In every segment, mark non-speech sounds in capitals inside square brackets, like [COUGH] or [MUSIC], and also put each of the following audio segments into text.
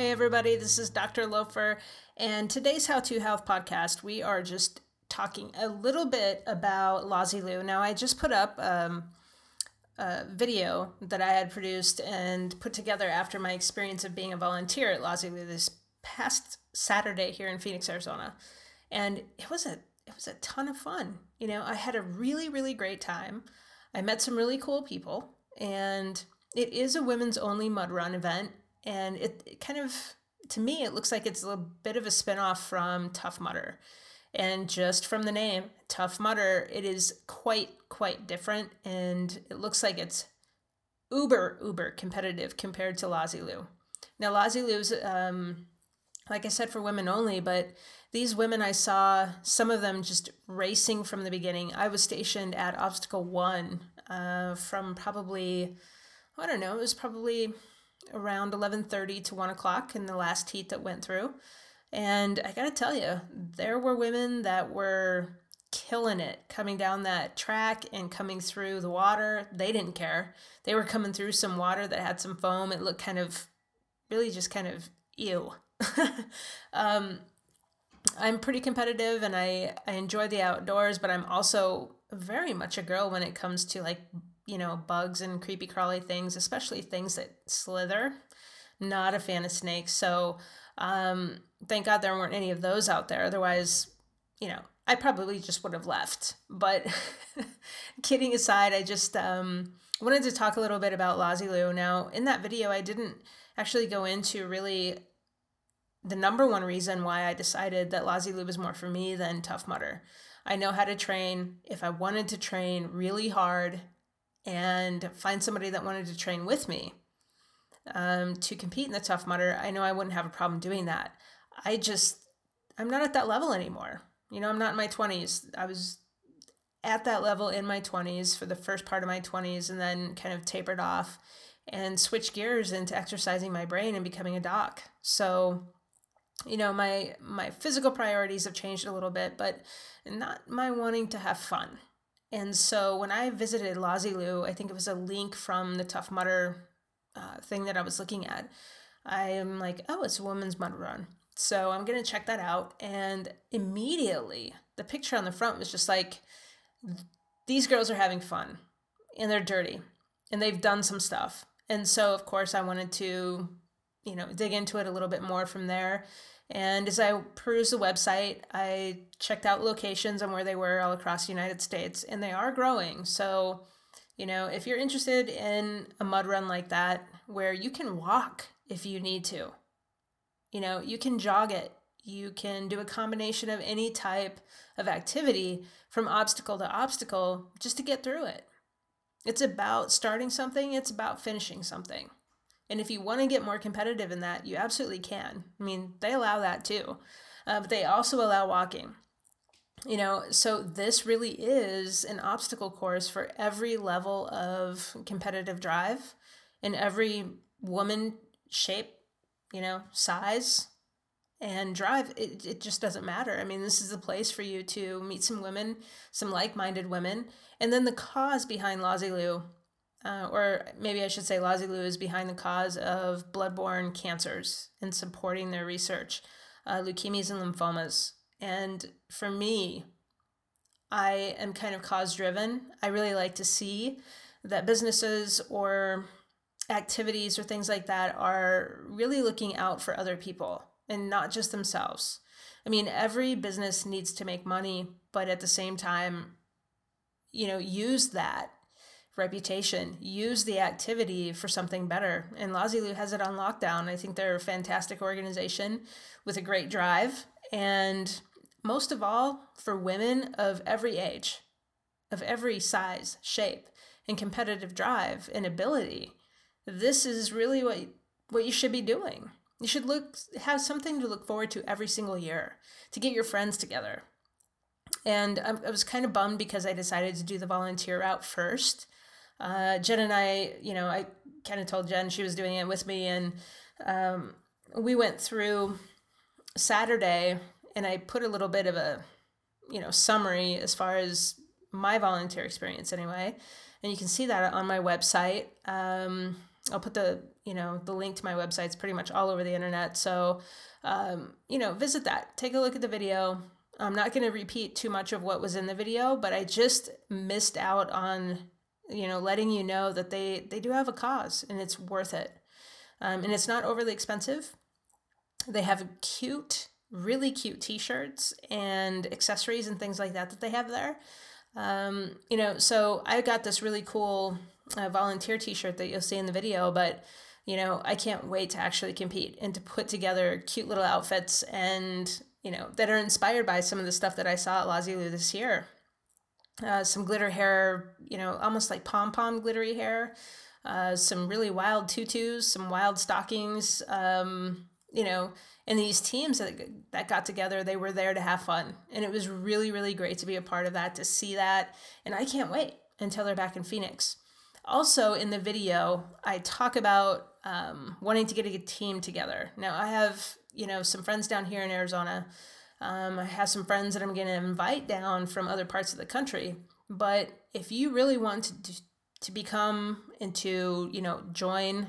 Hey, everybody, this is Dr. Loafer, and today's How to Health podcast, we are just talking a little bit about LoziLu. Now, I just put up um, a video that I had produced and put together after my experience of being a volunteer at LoziLu this past Saturday here in Phoenix, Arizona. And it was a it was a ton of fun. You know, I had a really, really great time. I met some really cool people, and it is a women's only mud run event and it, it kind of to me it looks like it's a bit of a spinoff from Tough Mudder. And just from the name, Tough Mudder, it is quite, quite different. And it looks like it's uber, uber competitive compared to LoziLu. Now, LoziLu's, um, like I said, for women only, but these women I saw, some of them just racing from the beginning. I was stationed at Obstacle 1 uh, from probably, I don't know, it was probably around 11.30 to 1 o'clock in the last heat that went through. And i gotta tell you there were women that were killing it coming down that track and coming through the water. They didn't care. They were coming through some water that had some foam. It looked kind of really just kind of ew. [LAUGHS] Um, i'm pretty competitive and I, I enjoy the outdoors but i'm also very much a girl when it comes to like you know, bugs and creepy crawly things, especially things that slither. Not a fan of snakes. So um, thank God there weren't any of those out there. Otherwise, you know, I probably just would have left. But [LAUGHS] kidding aside, I just um, wanted to talk a little bit about LoziLu. Now, in that video, I didn't actually go into really the number one reason why I decided that LoziLu was more for me than Tough Mudder. I know how to train. If I wanted to train really hard and find somebody that wanted to train with me um, to compete in the Tough Mudder, I know I wouldn't have a problem doing that. I just, I'm not at that level anymore. You know, I'm not in my 20s. I was at that level in my 20s for the first part of my 20s and then kind of tapered off and switched gears into exercising my brain and becoming a doc. So, you know, my my physical priorities have changed a little bit, but not my wanting to have fun. And so when I visited LoziLu, I think it was a link from the Tough Mudder uh, thing that I was looking at. I am like, oh, it's a woman's mud run. So I'm going to check that out. And immediately, the picture on the front was just like, these girls are having fun and they're dirty and they've done some stuff. And so, of course, I wanted to, you know, dig into it a little bit more from there and as I perused the website, I checked out locations and where they were all across the United States, and they are growing. So, you know, if you're interested in a mud run like that, where you can walk if you need to, you know, you can jog it, you can do a combination of any type of activity from obstacle to obstacle just to get through it. It's about starting something, it's about finishing something. And if you want to get more competitive in that, you absolutely can. I mean, they allow that too, uh, but they also allow walking. You know, so this really is an obstacle course for every level of competitive drive in every woman shape, you know, size and drive. It, it just doesn't matter. I mean, this is a place for you to meet some women, some like minded women. And then the cause behind LoziLu uh, or maybe I should say LoziLu is behind the cause of bloodborne cancers and supporting their research, uh, leukemias and lymphomas. And for me, I am kind of cause driven. I really like to see that businesses or activities or things like that are really looking out for other people and not just themselves. I mean, every business needs to make money, but at the same time, you know, use that reputation. Use the activity for something better. And LoziLu has it on lockdown. I think they're a fantastic organization with a great drive. And most of all, for women of every age, of every size, shape, and competitive drive and ability, this is really what, what you should be doing. You should look have something to look forward to every single year to get your friends together. And I, I was kind of bummed because I decided to do the volunteer route first uh, Jen and I, you know, I kind of told Jen she was doing it with me, and um, we went through Saturday, and I put a little bit of a, you know, summary as far as my volunteer experience anyway, and you can see that on my website. Um, I'll put the you know the link to my website. It's pretty much all over the internet. So um, you know, visit that. Take a look at the video. I'm not going to repeat too much of what was in the video, but I just missed out on you know letting you know that they they do have a cause and it's worth it. Um, and it's not overly expensive. They have cute, really cute T-shirts and accessories and things like that that they have there. Um, you know, so I got this really cool uh, volunteer T-shirt that you'll see in the video, but you know, I can't wait to actually compete and to put together cute little outfits and you know that are inspired by some of the stuff that I saw at LoziLu this year. Uh, some glitter hair, you know, almost like pom pom glittery hair. Uh, some really wild tutus, some wild stockings. Um, you know, and these teams that, that got together, they were there to have fun. And it was really, really great to be a part of that, to see that. And I can't wait until they're back in Phoenix. Also, in the video, I talk about um, wanting to get a team together. Now, I have, you know, some friends down here in Arizona. Um, I have some friends that I'm going to invite down from other parts of the country. But if you really want to, to become and to, you know, join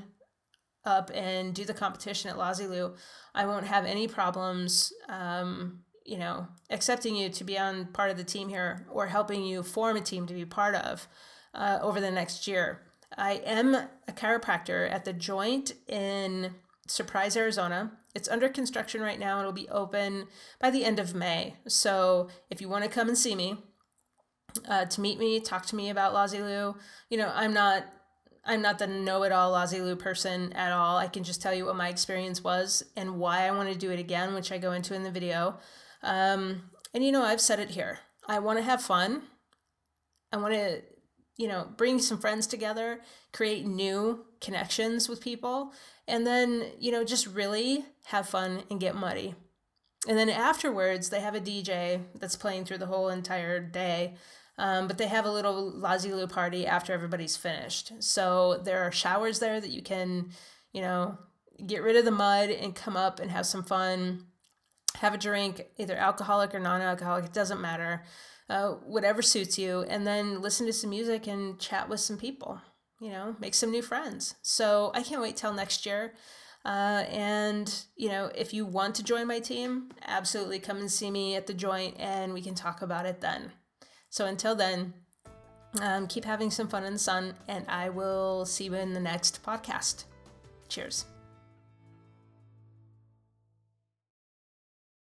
up and do the competition at LoziLu, I won't have any problems, um, you know, accepting you to be on part of the team here or helping you form a team to be part of uh, over the next year. I am a chiropractor at the Joint in Surprise, Arizona. It's under construction right now. It'll be open by the end of May. So if you want to come and see me, uh, to meet me, talk to me about LoziLu, you know, I'm not I'm not the know-it-all LoziLu person at all. I can just tell you what my experience was and why I want to do it again, which I go into in the video. Um, and you know, I've said it here. I want to have fun. I want to, you know, bring some friends together, create new connections with people, and then, you know, just really have fun and get muddy. And then afterwards, they have a DJ that's playing through the whole entire day. Um, but they have a little LoziLu party after everybody's finished. So there are showers there that you can, you know, get rid of the mud and come up and have some fun. Have a drink, either alcoholic or non alcoholic, it doesn't matter. Uh, whatever suits you. And then listen to some music and chat with some people, you know, make some new friends. So I can't wait till next year. Uh, and, you know, if you want to join my team, absolutely come and see me at the joint and we can talk about it then. So until then, um, keep having some fun in the sun, and I will see you in the next podcast. Cheers.